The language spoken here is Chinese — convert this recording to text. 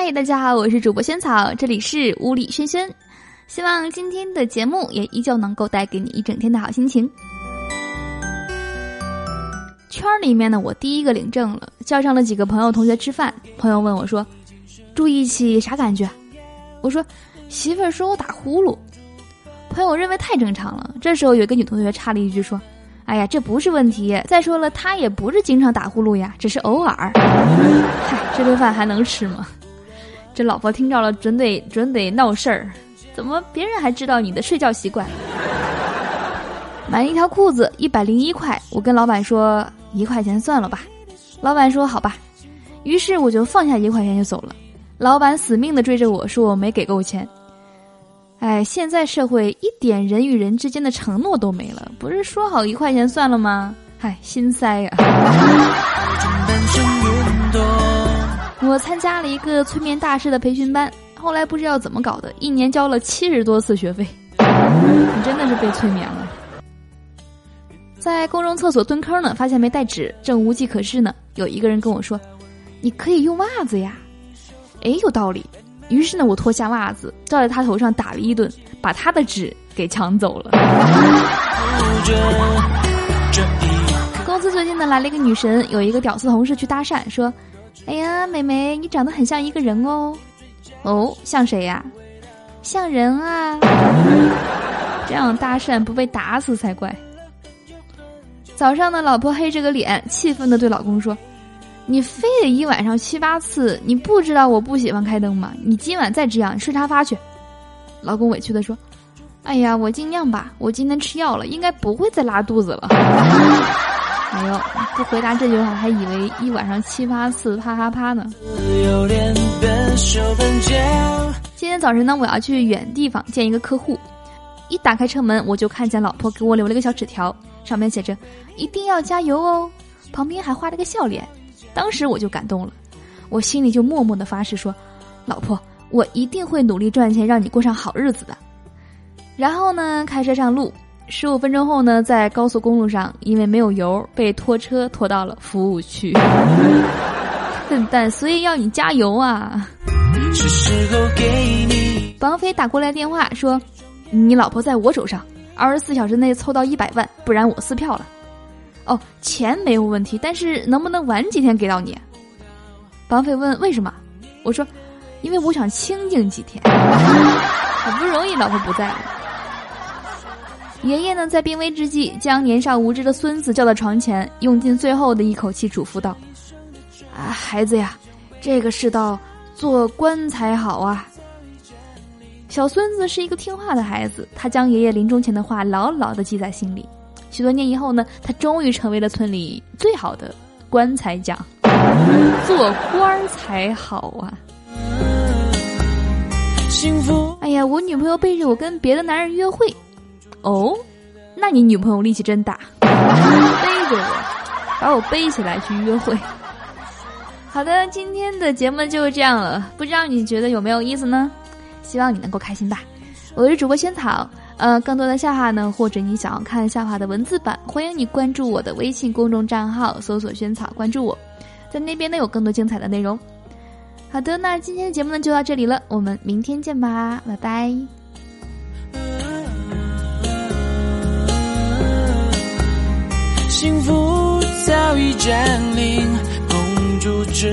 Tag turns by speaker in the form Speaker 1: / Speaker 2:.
Speaker 1: 嗨，大家好，我是主播萱草，这里是屋里轩轩。希望今天的节目也依旧能够带给你一整天的好心情。圈里面呢，我第一个领证了，叫上了几个朋友同学吃饭。朋友问我说：“住一起啥感觉？”我说：“媳妇儿说我打呼噜。”朋友认为太正常了。这时候有一个女同学插了一句说：“哎呀，这不是问题。再说了，他也不是经常打呼噜呀，只是偶尔。”嗨，这顿饭还能吃吗？这老婆听着了，准得准得闹事儿。怎么别人还知道你的睡觉习惯？买一条裤子一百零一块，我跟老板说一块钱算了吧。老板说好吧。于是我就放下一块钱就走了。老板死命的追着我说我没给够钱。哎，现在社会一点人与人之间的承诺都没了，不是说好一块钱算了吗？唉，心塞呀。我参加了一个催眠大师的培训班。后来不知道怎么搞的，一年交了七十多次学费，你真的是被催眠了。在公众厕所蹲坑呢，发现没带纸，正无计可施呢。有一个人跟我说：“你可以用袜子呀。”哎，有道理。于是呢，我脱下袜子，照在他头上打了一顿，把他的纸给抢走了。公司最近呢来了一个女神，有一个屌丝同事去搭讪，说：“哎呀，美眉，你长得很像一个人哦。”哦，像谁呀？像人啊！这样搭讪不被打死才怪。早上呢，老婆黑着个脸，气愤的对老公说：“你非得一晚上七八次，你不知道我不喜欢开灯吗？你今晚再这样，睡沙发去。”老公委屈的说：“哎呀，我尽量吧，我今天吃药了，应该不会再拉肚子了。”哎呦，不回答这句话，还以为一晚上七八次啪啪啪呢。今天早晨呢，我要去远地方见一个客户，一打开车门，我就看见老婆给我留了个小纸条，上面写着“一定要加油哦”，旁边还画了个笑脸。当时我就感动了，我心里就默默的发誓说：“老婆，我一定会努力赚钱，让你过上好日子的。”然后呢，开车上路。十五分钟后呢，在高速公路上，因为没有油，被拖车拖到了服务区。笨蛋，所以要你加油啊！绑匪打过来电话说：“你老婆在我手上，二十四小时内凑到一百万，不然我撕票了。”哦，钱没有问题，但是能不能晚几天给到你？绑匪问：“为什么？”我说：“因为我想清静几天，好不容易老婆不在了。”爷爷呢，在濒危之际，将年少无知的孙子叫到床前，用尽最后的一口气嘱咐道：“啊，孩子呀，这个世道做官才好啊。”小孙子是一个听话的孩子，他将爷爷临终前的话牢牢的记在心里。许多年以后呢，他终于成为了村里最好的棺材匠。做官才好啊！幸福。哎呀，我女朋友背着我跟别的男人约会。哦，那你女朋友力气真大，背着我，把我背起来去约会。好的，今天的节目就是这样了，不知道你觉得有没有意思呢？希望你能够开心吧。我是主播萱草，呃，更多的笑话呢，或者你想要看笑话的文字版，欢迎你关注我的微信公众账号，搜索“萱草”，关注我，在那边呢有更多精彩的内容。好的，那今天的节目呢就到这里了，我们明天见吧，拜拜。降临公主之